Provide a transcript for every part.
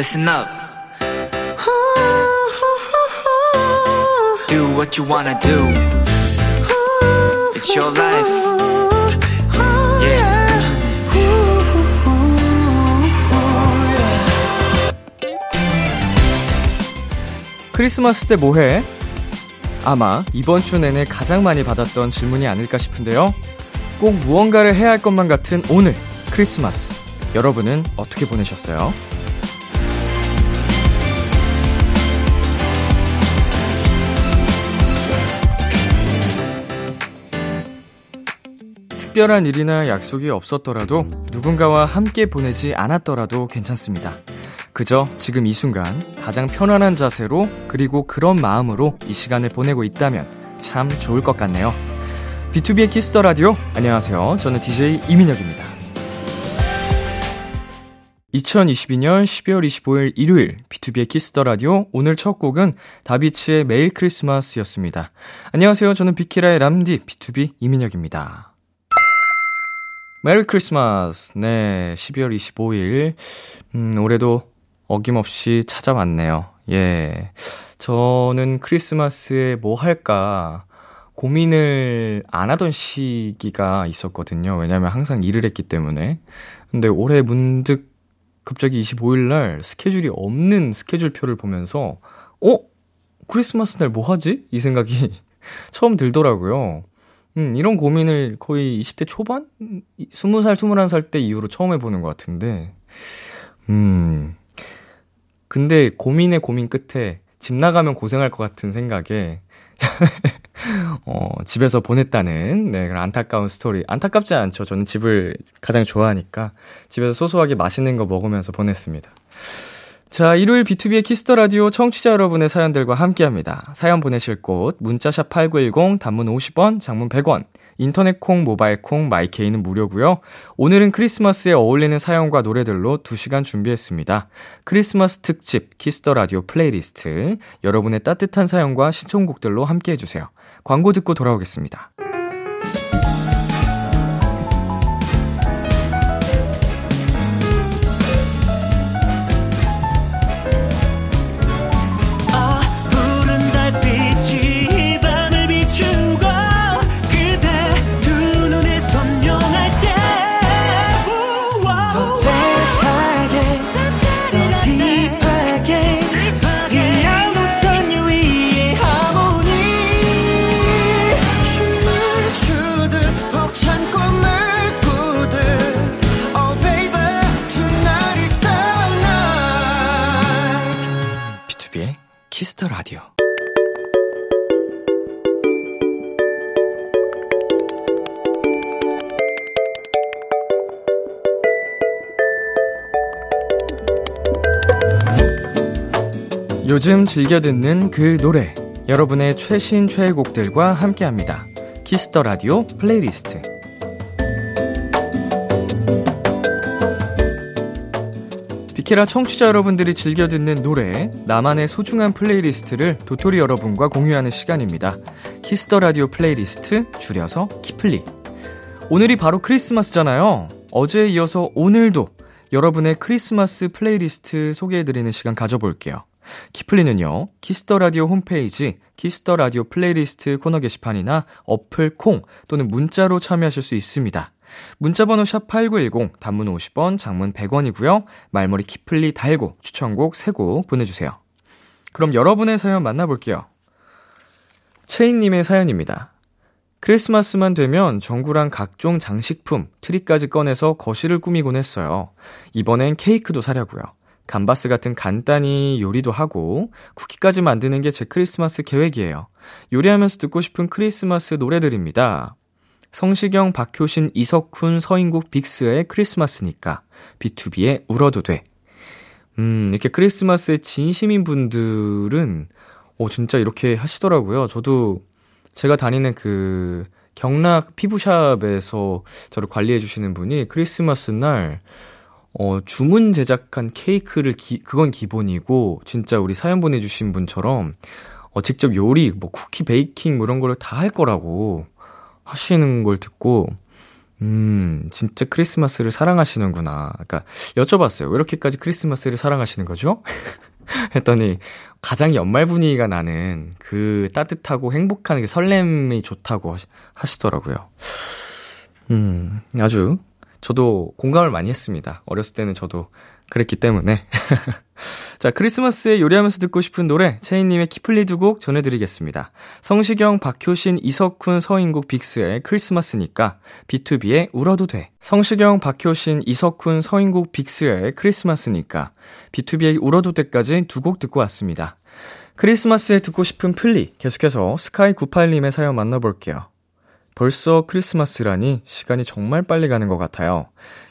listen up. Do what you wanna do. It's your life. Yeah. 크리스마스 때 뭐해? 아마 이번 주 내내 가장 많이 받았던 질문이 아닐까 싶은데요. 꼭 무언가를 해야 할 것만 같은 오늘 크리스마스. 여러분은 어떻게 보내셨어요? 특별한 일이나 약속이 없었더라도 누군가와 함께 보내지 않았더라도 괜찮습니다. 그저 지금 이 순간 가장 편안한 자세로 그리고 그런 마음으로 이 시간을 보내고 있다면 참 좋을 것 같네요. B2B의 키스터 라디오 안녕하세요. 저는 DJ 이민혁입니다. 2022년 12월 25일 일요일 B2B의 키스터 라디오 오늘 첫 곡은 다비치의 매일 크리스마스였습니다. 안녕하세요. 저는 비키라의 람디 BTOB 이민혁입니다. Merry Christmas. 네, 12월 25일. 음, 올해도 어김없이 찾아왔네요. 예. 저는 크리스마스에 뭐 할까 고민을 안 하던 시기가 있었거든요. 왜냐면 항상 일을 했기 때문에. 근데 올해 문득 갑자기 25일날 스케줄이 없는 스케줄표를 보면서, 어? 크리스마스 날 뭐 하지? 이 생각이 처음 들더라고요. 음, 이런 고민을 거의 20대 초반? 20살, 21살 때 이후로 처음 해보는 것 같은데, 음, 근데 고민의 고민 끝에 집 나가면 고생할 것 같은 생각에, 어, 집에서 보냈다는, 네, 그런 안타까운 스토리. 안타깝지 않죠. 저는 집을 가장 좋아하니까, 집에서 소소하게 맛있는 거 먹으면서 보냈습니다. 자, 일요일 B2B의 키스터 라디오 청취자 여러분의 사연들과 함께 합니다. 사연 보내실 곳, 문자샵 8910, 단문 50원, 장문 100원, 인터넷 콩, 모바일 콩, My K는 무료고요 오늘은 크리스마스에 어울리는 사연과 노래들로 2시간 준비했습니다. 크리스마스 특집 Kiss the Radio 플레이리스트. 여러분의 따뜻한 사연과 신청곡들로 함께 해주세요. 광고 듣고 돌아오겠습니다. 요즘 즐겨 듣는 그 노래. 여러분의 최신 최애곡들과 함께 합니다. Kiss the Radio 플레이리스트. 비키라 청취자 여러분들이 즐겨 듣는 노래, 나만의 소중한 플레이리스트를 도토리 여러분과 공유하는 시간입니다. Kiss the Radio 플레이리스트, 줄여서 키플리. 오늘이 바로 크리스마스잖아요. 어제에 이어서 오늘도 여러분의 크리스마스 플레이리스트 소개해드리는 시간 가져볼게요. 키플리는요, Kiss the Radio 홈페이지, Kiss the Radio 플레이리스트 코너 게시판이나 어플 콩 또는 문자로 참여하실 수 있습니다. 문자번호 샵 8910, 단문 50원, 장문 100원이고요. 말머리 키플리 달고 추천곡 3곡 보내주세요. 그럼 여러분의 사연 만나볼게요. 체인님의 사연입니다. 크리스마스만 되면 전구랑 각종 장식품, 트리까지 꺼내서 거실을 꾸미곤 했어요. 이번엔 케이크도 사려고요. 감바스 같은 간단히 요리도 하고 쿠키까지 만드는 게 제 크리스마스 계획이에요. 요리하면서 듣고 싶은 크리스마스 노래들입니다. 성시경, 박효신, 이석훈, 서인국, 빅스의 크리스마스니까 B2B의 울어도 돼. 음, 이렇게 크리스마스에 진심인 분들은 어 진짜 이렇게 하시더라고요. 저도 제가 다니는 그 경락 피부샵에서 저를 관리해 주시는 분이 크리스마스 날 어, 주문 제작한 케이크를 기, 그건 기본이고 진짜 우리 사연 보내 주신 분처럼 어, 직접 요리, 뭐 쿠키 베이킹 뭐 이런 거를 다할 거라고 하시는 걸 듣고, 음, 진짜 크리스마스를 사랑하시는구나. 그러니까 여쭤봤어요. 왜 이렇게까지 크리스마스를 사랑하시는 거죠? 했더니 가장 연말 분위기가 나는 그 따뜻하고 행복한 그 설렘이 좋다고 하시더라고요. 음, 아주 저도 공감을 많이 했습니다. 어렸을 때는 저도 그랬기 때문에. 자, 크리스마스에 요리하면서 듣고 싶은 노래, 채인님의 키플리 두 곡 전해드리겠습니다. 성시경, 박효신, 이석훈, 서인국, 빅스의 크리스마스니까, B2B의 울어도 돼. 성시경, 박효신, 이석훈, 서인국, 빅스의 크리스마스니까, B2B의 울어도 돼까지 두 곡 듣고 왔습니다. 크리스마스에 듣고 싶은 플리, 계속해서 스카이98님의 사연 만나볼게요. 벌써 크리스마스라니 시간이 정말 빨리 가는 것 같아요.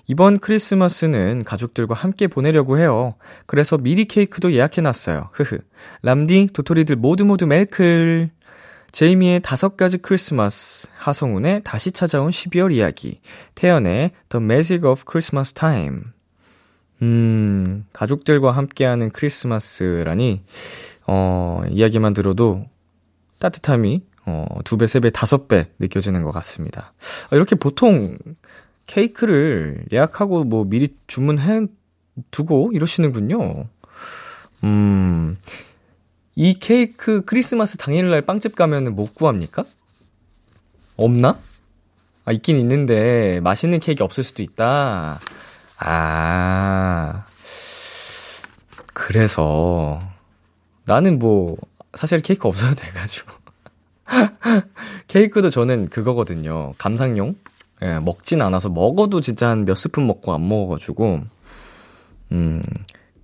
이번 크리스마스는 가족들과 함께 보내려고 해요. 그래서 미리 케이크도 예약해놨어요. 흐흐. 람디, 도토리들 모두 모두 멜클. 제이미의 다섯 가지 크리스마스, 하성운의 다시 찾아온 12월 이야기, 태연의 The Magic of Christmas Time. 음, 가족들과 함께하는 크리스마스라니, 어, 이야기만 들어도 따뜻함이, 어, 두 배, 세 배, 다섯 배 느껴지는 것 같습니다. 어, 이렇게 보통 케이크를 예약하고 뭐 미리 주문해 두고 이러시는군요. 음, 이 케이크 크리스마스 당일날 빵집 가면은 못 구합니까? 없나? 아, 있긴 있는데 맛있는 케이크 없을 수도 있다. 아, 그래서 나는 뭐 사실 케이크 없어도 돼가지고 케이크도 저는 그거거든요. 감상용 예, 먹진 않아서 먹어도 진짜 한 몇 스푼 먹고 안 먹어가지고, 음,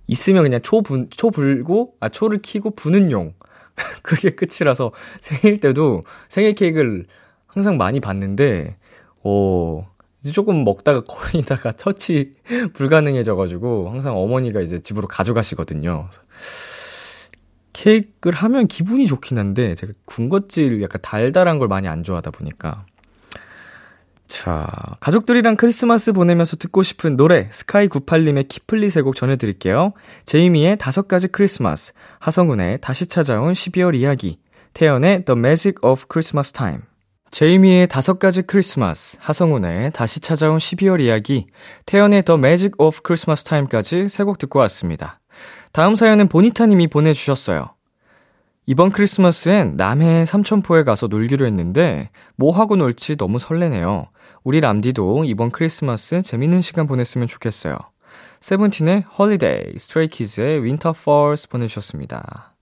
있으면 그냥 초 분, 초 불고, 아, 초를 키고 부는 용. 그게 끝이라서 생일 때도 생일 케이크를 항상 많이 봤는데, 어, 조금 먹다가 거의다가 처치 불가능해져가지고 항상 어머니가 이제 집으로 가져가시거든요. 케이크를 하면 기분이 좋긴 한데 제가 군것질 약간 달달한 걸 많이 안 좋아하다 보니까 자, 가족들이랑 크리스마스 보내면서 듣고 싶은 노래, 스카이 98님의 키플리 세곡 전해드릴게요. 제이미의 다섯 가지 크리스마스, 하성운의 다시 찾아온 12월 이야기, 태연의 The Magic of Christmas Time. 제이미의 다섯 가지 크리스마스, 하성운의 다시 찾아온 12월 이야기, 태연의 The Magic of Christmas Time까지 세 곡 듣고 왔습니다. 다음 사연은 보니타님이 보내주셨어요. 이번 크리스마스엔 남해 삼천포에 가서 놀기로 했는데 뭐 하고 놀지 너무 설레네요. 우리 람디도 이번 크리스마스 재밌는 시간 보냈으면 좋겠어요. 세븐틴의 Holiday, 스트레이키즈의 Winter Falls 보내주셨습니다.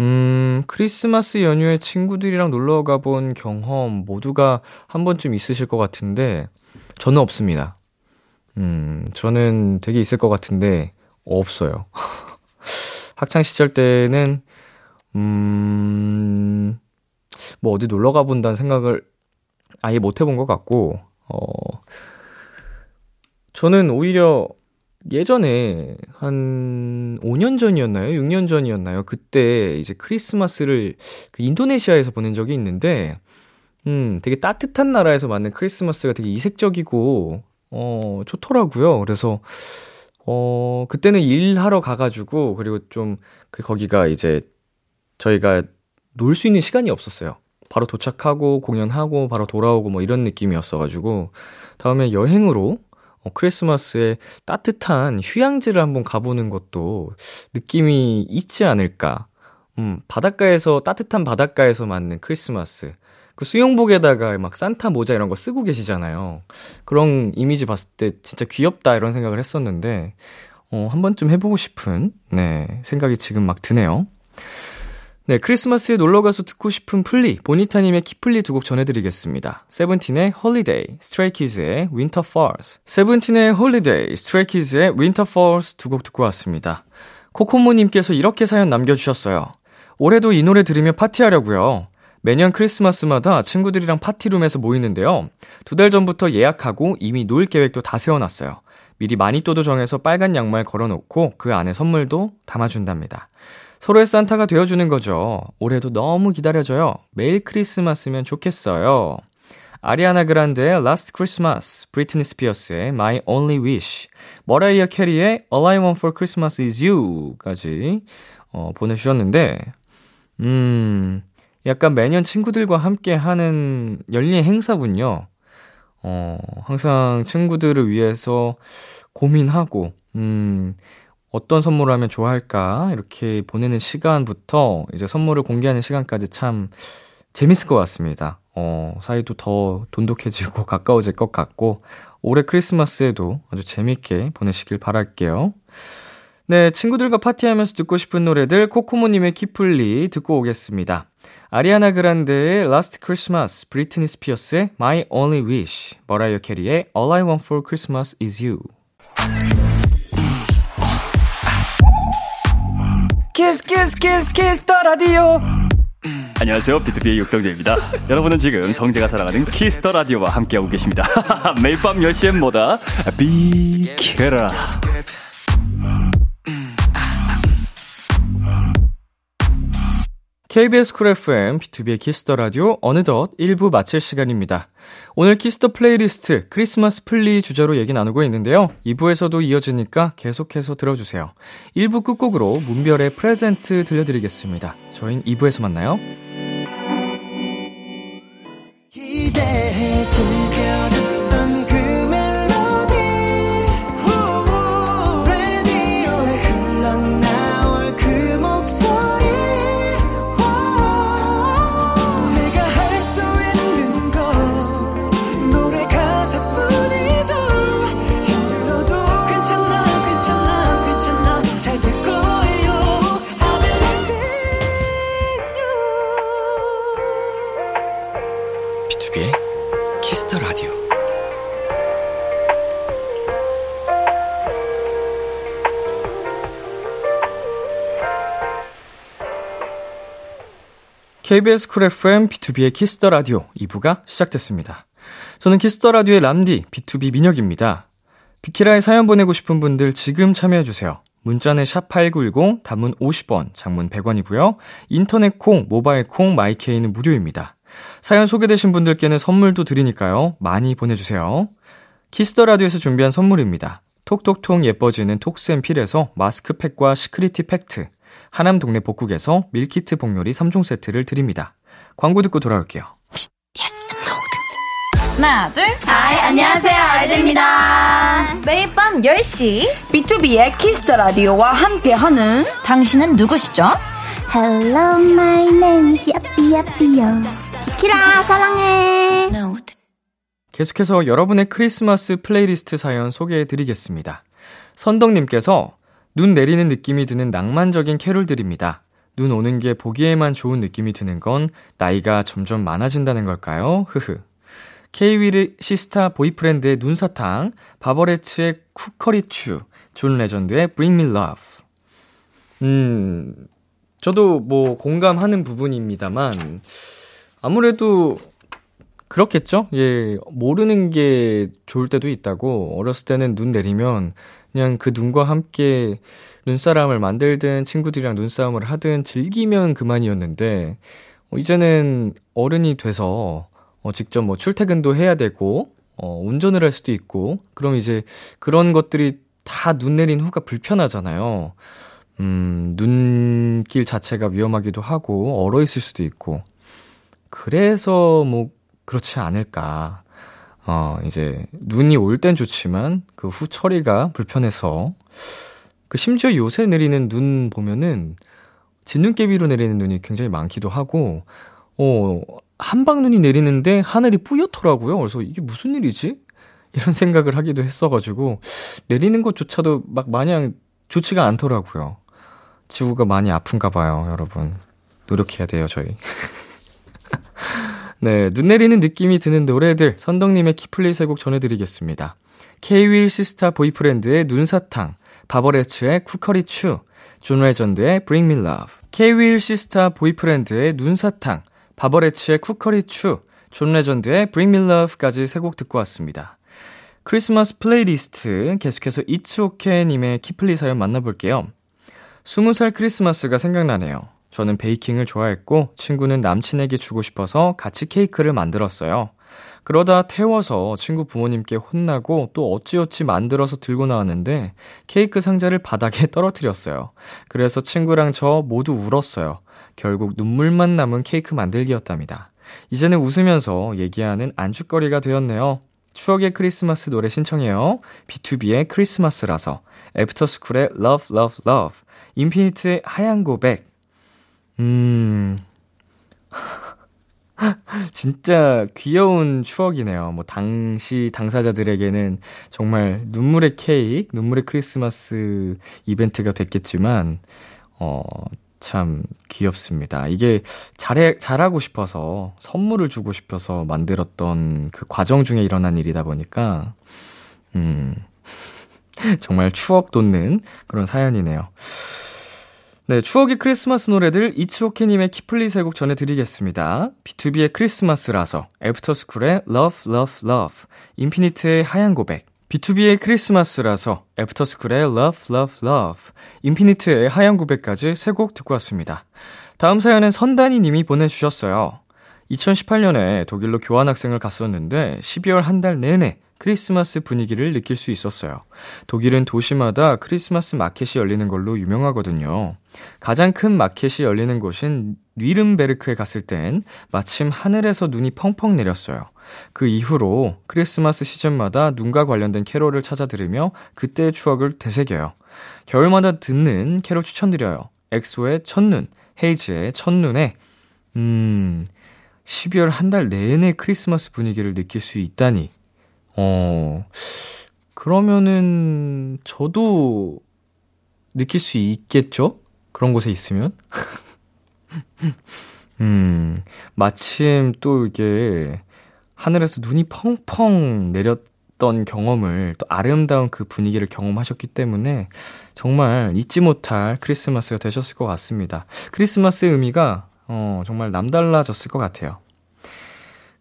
음, 크리스마스 연휴에 친구들이랑 놀러 가본 경험 모두가 한 번쯤 있으실 것 같은데, 저는 없습니다. 음, 저는 되게 있을 것 같은데, 없어요. 학창 시절 때는, 음, 뭐 어디 놀러 가본다는 생각을 아예 못 해본 것 같고, 어, 저는 오히려 예전에 한 5년 전이었나요? 6년 전이었나요? 그때 이제 크리스마스를 그 인도네시아에서 보낸 적이 있는데, 음, 되게 따뜻한 나라에서 맞는 크리스마스가 되게 이색적이고, 어, 좋더라고요. 그래서, 어, 그때는 일하러 가가지고, 그리고 좀, 그, 거기가 이제, 저희가 놀 수 있는 시간이 없었어요. 바로 도착하고 공연하고 바로 돌아오고 뭐 이런 느낌이었어가지고 다음에 여행으로 어, 크리스마스에 따뜻한 휴양지를 한번 가보는 것도 느낌이 있지 않을까. 음, 바닷가에서, 따뜻한 바닷가에서 맞는 크리스마스. 그 수영복에다가 막 산타 모자 이런 거 쓰고 계시잖아요. 그런 이미지 봤을 때 진짜 귀엽다 이런 생각을 했었는데, 어, 한 번쯤 해보고 싶은, 네, 생각이 지금 막 드네요. 네, 크리스마스에 놀러가서 듣고 싶은 플리, 보니타님의 키플리 두 곡 전해드리겠습니다. 세븐틴의 Holiday, 스트레이키즈의 Winter Falls. 세븐틴의 Holiday, 스트레이키즈의 Winter Falls 두 곡 듣고 왔습니다. 코코모님께서 이렇게 사연 남겨주셨어요. 올해도 이 노래 들으며 파티하려고요. 매년 크리스마스마다 친구들이랑 파티룸에서 모이는데요. 두 달 전부터 예약하고 이미 놀 계획도 다 세워놨어요. 미리 마니또도 정해서 빨간 양말 걸어놓고 그 안에 선물도 담아준답니다. 서로의 산타가 되어주는 거죠. 올해도 너무 기다려져요. 매일 크리스마스면 좋겠어요. 아리아나 그란데의 Last Christmas, 브리트니 스피어스의 My Only Wish, 머라이어 캐리의 All I Want for Christmas is You까지 어, 보내주셨는데, 음, 약간 매년 친구들과 함께 하는 열린 행사군요. 어, 항상 친구들을 위해서 고민하고, 음, 어떤 선물을 하면 좋아할까? 이렇게 보내는 시간부터 이제 선물을 공개하는 시간까지 참 재밌을 것 같습니다. 어, 사이도 더 돈독해지고 가까워질 것 같고, 올해 크리스마스에도 아주 재밌게 보내시길 바랄게요. 네, 친구들과 파티하면서 듣고 싶은 노래들 코코모님의 키플리 듣고 오겠습니다. 아리아나 그란데의 Last Christmas, 브리트니 스피어스의 My Only Wish, 머라이어 캐리의 All I Want for Christmas is You. Kiss Kiss Kiss Kiss the Radio 안녕하세요. 비투비의 육성재입니다. 여러분은 지금 성재가 사랑하는 Kiss the Radio와 함께하고 계십니다. 매일 밤 10시엔 뭐다? 비키라. KBS Cool FM, 비투비의 Kiss the Radio 어느덧 1부 마칠 시간입니다. 오늘 Kiss the playlist 크리스마스 플리 주제로 얘기 나누고 있는데요. 2부에서도 이어지니까 계속해서 들어주세요. 1부 끝곡으로 문별의 프레젠트 들려드리겠습니다. 저희는 2부에서 만나요. 기대해 즐겨 KBS Cool FM 비투비의 Kiss the Radio 2부가 시작됐습니다. 저는 키스터 라디오의 람디 B2B 민혁입니다. 비키라에 사연 보내고 싶은 분들 지금 참여해 주세요. 문자는 샵8910 단문 50원, 장문 100원이고요. 인터넷 콩, 모바일 콩, 마이케이는 무료입니다. 사연 소개되신 분들께는 선물도 드리니까요. 많이 보내 주세요. Kiss the Radio에서 준비한 선물입니다. 톡톡톡 예뻐지는 톡스앤필에서 마스크팩과 시크리티 팩트, 하남 동네 복국에서 밀키트 복요리 3종 세트를 드립니다. 광고 듣고 돌아올게요. 하나, 둘. Hi, 안녕하세요. 아이들입니다. 매일 밤 10시 B2B의 키스터 라디오와 함께하는 당신은 누구시죠? Hello, my name is Yappy Yappy요. 키라 사랑해. 계속해서 여러분의 크리스마스 플레이리스트 사연 소개해 드리겠습니다. 선덕님께서 눈 내리는 느낌이 드는 낭만적인 캐롤들입니다. 눈 오는 게 보기에만 좋은 느낌이 드는 건 나이가 점점 많아진다는 걸까요? 흐흐. 케이윌의 시스타 보이프렌드의 눈사탕, 바버레츠의 쿠커리추, 존 레전드의 Bring Me Love. 음, 저도 뭐 공감하는 부분입니다만, 아무래도 그렇겠죠? 예, 모르는 게 좋을 때도 있다고, 어렸을 때는 눈 내리면 그냥 그 눈과 함께 눈사람을 만들든 친구들이랑 눈싸움을 하든 즐기면 그만이었는데, 어, 이제는 어른이 돼서 어, 직접 뭐 출퇴근도 해야 되고, 어, 운전을 할 수도 있고, 그럼 이제 그런 것들이 다 눈 내린 후가 불편하잖아요. 음, 눈길 자체가 위험하기도 하고, 얼어 있을 수도 있고. 그래서 뭐, 그렇지 않을까. 어, 이제, 눈이 올 땐 좋지만, 그 후 처리가 불편해서, 그 심지어 요새 내리는 눈 보면은, 진눈깨비로 내리는 눈이 굉장히 많기도 하고, 어, 한방 눈이 내리는데 하늘이 뿌옇더라고요. 그래서 이게 무슨 일이지? 이런 생각을 하기도 했어가지고, 내리는 것조차도 막 마냥 좋지가 않더라고요. 지구가 많이 아픈가 봐요, 여러분. 노력해야 돼요, 저희. 네, 눈 내리는 느낌이 드는 노래들, 선덕님의 키플리 세곡 전해드리겠습니다. 케이윌 시스타 보이프렌드의 눈사탕, 바버레츠의 쿠커리추, 존 레전드의 Bring Me Love, 케이윌 시스타 보이프렌드의 눈사탕, 바버레츠의 쿠커리추, 존 레전드의 Bring Me Love까지 세 곡 듣고 왔습니다. 크리스마스 플레이리스트 계속해서 It's OK 님의 키플리 사연 만나볼게요. 20살 크리스마스가 생각나네요. 저는 베이킹을 좋아했고 친구는 남친에게 주고 싶어서 같이 케이크를 만들었어요. 그러다 태워서 친구 부모님께 혼나고 또 어찌어찌 만들어서 들고 나왔는데 케이크 상자를 바닥에 떨어뜨렸어요. 그래서 친구랑 저 모두 울었어요. 결국 눈물만 남은 케이크 만들기였답니다. 이제는 웃으면서 얘기하는 안주거리가 되었네요. 추억의 크리스마스 노래 신청해요. B2B의 크리스마스라서, 애프터스쿨의 Love, Love, Love, 인피니트의 하얀 고백. 음, 진짜 귀여운 추억이네요. 뭐, 당시 당사자들에게는 정말 눈물의 케이크, 눈물의 크리스마스 이벤트가 됐겠지만, 어, 참 귀엽습니다. 이게 잘해, 잘하고 싶어서, 선물을 주고 싶어서 만들었던 그 과정 중에 일어난 일이다 보니까, 음, 정말 추억 돋는 그런 사연이네요. 네, 추억의 크리스마스 노래들 It's OK님의 키플리 세 곡 전해드리겠습니다. B2B의 크리스마스라서, 애프터스쿨의 Love, Love, Love, 인피니트의 하얀 고백, B2B의 크리스마스라서, 애프터스쿨의 Love, Love, Love, 인피니트의 하얀 고백까지 세 곡 듣고 왔습니다. 다음 사연은 선단이 님이 보내주셨어요. 2018년에 독일로 교환학생을 갔었는데 12월 한 달 내내 크리스마스 분위기를 느낄 수 있었어요. 독일은 도시마다 크리스마스 마켓이 열리는 걸로 유명하거든요. 가장 큰 마켓이 열리는 곳인 뉘른베르크에 갔을 땐 마침 하늘에서 눈이 펑펑 내렸어요. 그 이후로 크리스마스 시즌마다 눈과 관련된 캐롤을 찾아 들으며 그때의 추억을 되새겨요. 겨울마다 듣는 캐롤 추천드려요. 엑소의 첫눈, 헤이즈의 첫눈에, 음, 12월 한 달 내내 크리스마스 분위기를 느낄 수 있다니. 어, 그러면은, 저도 느낄 수 있겠죠? 그런 곳에 있으면? 음, 마침 또 이게, 하늘에서 눈이 펑펑 내렸던 경험을, 또 아름다운 그 분위기를 경험하셨기 때문에, 정말 잊지 못할 크리스마스가 되셨을 것 같습니다. 크리스마스의 의미가, 어, 정말 남달라졌을 것 같아요.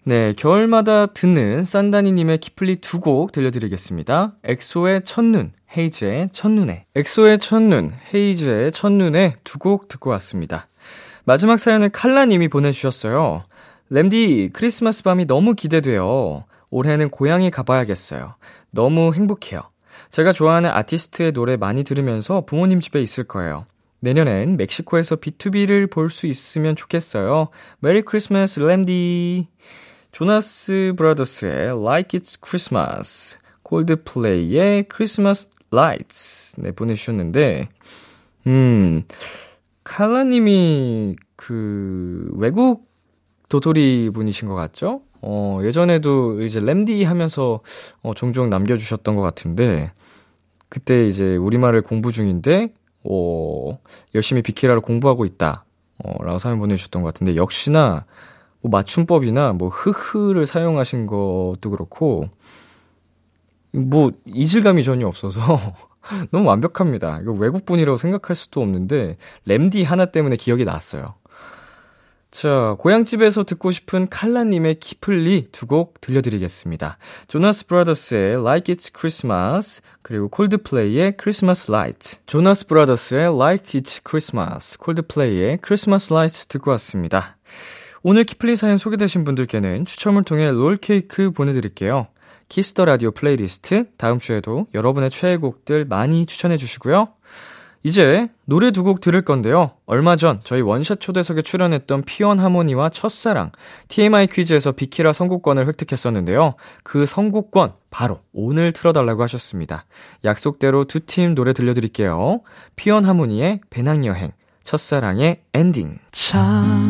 네, 겨울마다 듣는 산다니님의 키플리 두 곡 들려드리겠습니다. 엑소의 첫눈, 헤이즈의 첫눈에. 엑소의 첫눈, 헤이즈의 첫눈에 두 곡 듣고 왔습니다. 마지막 사연은 칼라님이 보내주셨어요. 램디, 크리스마스 밤이 너무 기대돼요. 올해는 고향에 가봐야겠어요. 너무 행복해요. 제가 좋아하는 아티스트의 노래 많이 들으면서 부모님 집에 있을 거예요. 내년엔 멕시코에서 B2B를 볼 수 있으면 좋겠어요. 메리 크리스마스 램디. 조나스 브라더스의 Like It's Christmas, 콜드플레이의 Christmas Lights 네, 보내주셨는데, 음, 칼라님이 그 외국 도토리 분이신 것 같죠? 어, 예전에도 이제 램디 하면서 어, 종종 남겨주셨던 것 같은데, 그때 이제 우리말을 공부 중인데, 어, 열심히 비키라를 공부하고 있다. 어, 라고 사연 보내주셨던 것 같은데, 역시나 뭐 맞춤법이나 뭐 흐흐를 사용하신 것도 그렇고 뭐 이질감이 전혀 없어서 너무 완벽합니다. 이거 외국 분이라고 생각할 수도 없는데 램디 하나 때문에 기억이 났어요. 자, 고향집에서 듣고 싶은 칼라님의 키플리 두 곡 들려드리겠습니다. 조나스 브라더스의 Like It's Christmas, 그리고 콜드플레이의 Christmas Light. 조나스 브라더스의 Like It's Christmas, 콜드플레이의 Christmas Light 듣고 왔습니다. 오늘 키플리 사연 소개되신 분들께는 추첨을 통해 롤케이크 보내드릴게요. Kiss the Radio playlist 다음 주에도 여러분의 최애곡들 많이 추천해 주시고요. 이제 노래 두 곡 들을 건데요. 얼마 전 저희 원샷 초대석에 출연했던 피원 하모니와 첫사랑 TMI 퀴즈에서 비키라 선곡권을 획득했었는데요. 그 선곡권 바로 오늘 틀어달라고 하셨습니다. 약속대로 두 팀 노래 들려드릴게요. 피원 하모니의 배낭여행, 첫사랑의 엔딩. 참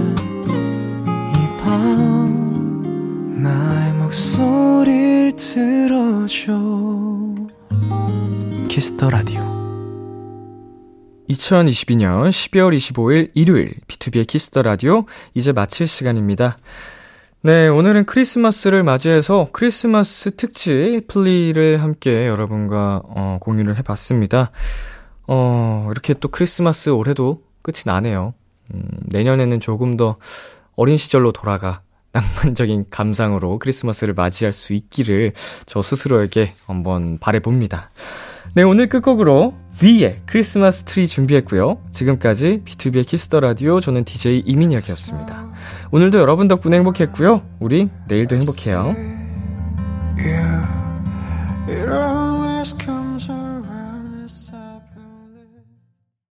목소리를 들어줘 Kiss the Radio 2022년 12월 25일 일요일 비투비의 Kiss the Radio 이제 마칠 시간입니다. 네, 오늘은 크리스마스를 맞이해서 크리스마스 특집 플리를 함께 여러분과 어, 공유를 해 봤습니다. 어, 이렇게 또 크리스마스 올해도 끝이 나네요. 음, 내년에는 조금 더 어린 시절로 돌아가 낭만적인 감상으로 크리스마스를 맞이할 수 있기를 저 스스로에게 한번 바래봅니다. 네, 오늘 끝곡으로 V의 크리스마스 트리 준비했고요. 지금까지 비투비의 Kiss the Radio 저는 DJ 이민혁이었습니다. 오늘도 여러분 덕분에 행복했고요. 우리 내일도 행복해요.